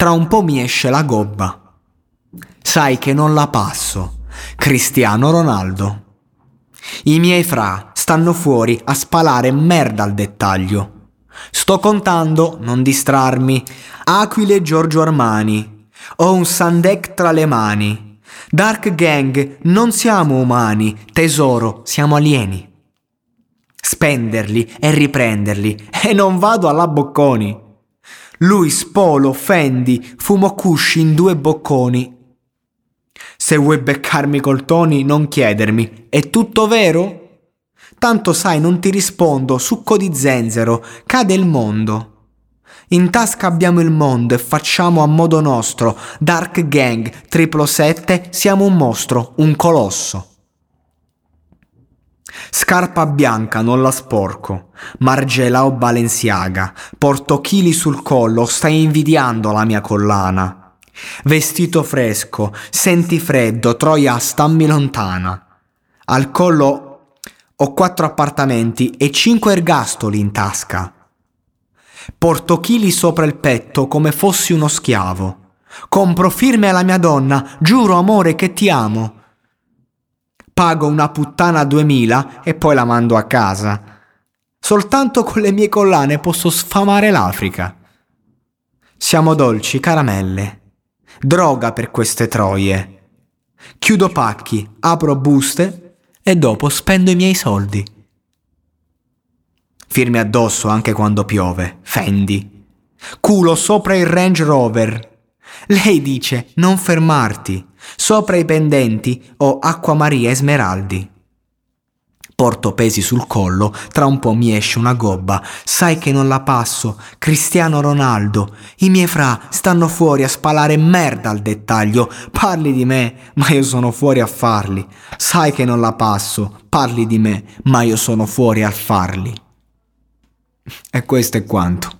Tra un po' mi esce la gobba. Sai che non la passo. Cristiano Ronaldo. I miei fra stanno fuori a spalare merda al dettaglio. Sto contando, non distrarmi, Aquile Giorgio Armani. Ho un Sandek tra le mani. Dark Gang, non siamo umani, tesoro, siamo alieni. Spenderli e riprenderli, e non vado alla Bocconi. Lui spolo, fendi, fumo cusci in due bocconi. Se vuoi beccarmi col Tony, non chiedermi, è tutto vero? Tanto sai, non ti rispondo, succo di zenzero, cade il mondo. In tasca abbiamo il mondo e facciamo a modo nostro. Dark Gang, triplo sette, siamo un mostro, un colosso. Scarpa bianca, non la sporco. Margela o Balenciaga. Porto chili sul collo, stai invidiando la mia collana. Vestito fresco, senti freddo, Troia, stammi lontana. Al collo ho quattro appartamenti e cinque ergastoli in tasca. Porto chili sopra il petto come fossi uno schiavo. Compro firme alla mia donna, giuro amore che ti amo pago una puttana a 2000 e poi la mando a casa. Soltanto con le mie collane posso sfamare l'Africa. Siamo dolci caramelle. Droga per queste troie. Chiudo pacchi, apro buste e dopo spendo i miei soldi. Firmi addosso anche quando piove, Fendi. Culo sopra il Range Rover. Lei dice non fermarti. Sopra i pendenti ho acqua maria e smeraldi. Porto pesi sul collo, tra un po' mi esce una gobba. Sai che non la passo, Cristiano Ronaldo. I miei fra stanno fuori a spalare merda al dettaglio. Parli di me, ma io sono fuori a farli. Sai che non la passo, parli di me, ma io sono fuori a farli. E questo è quanto.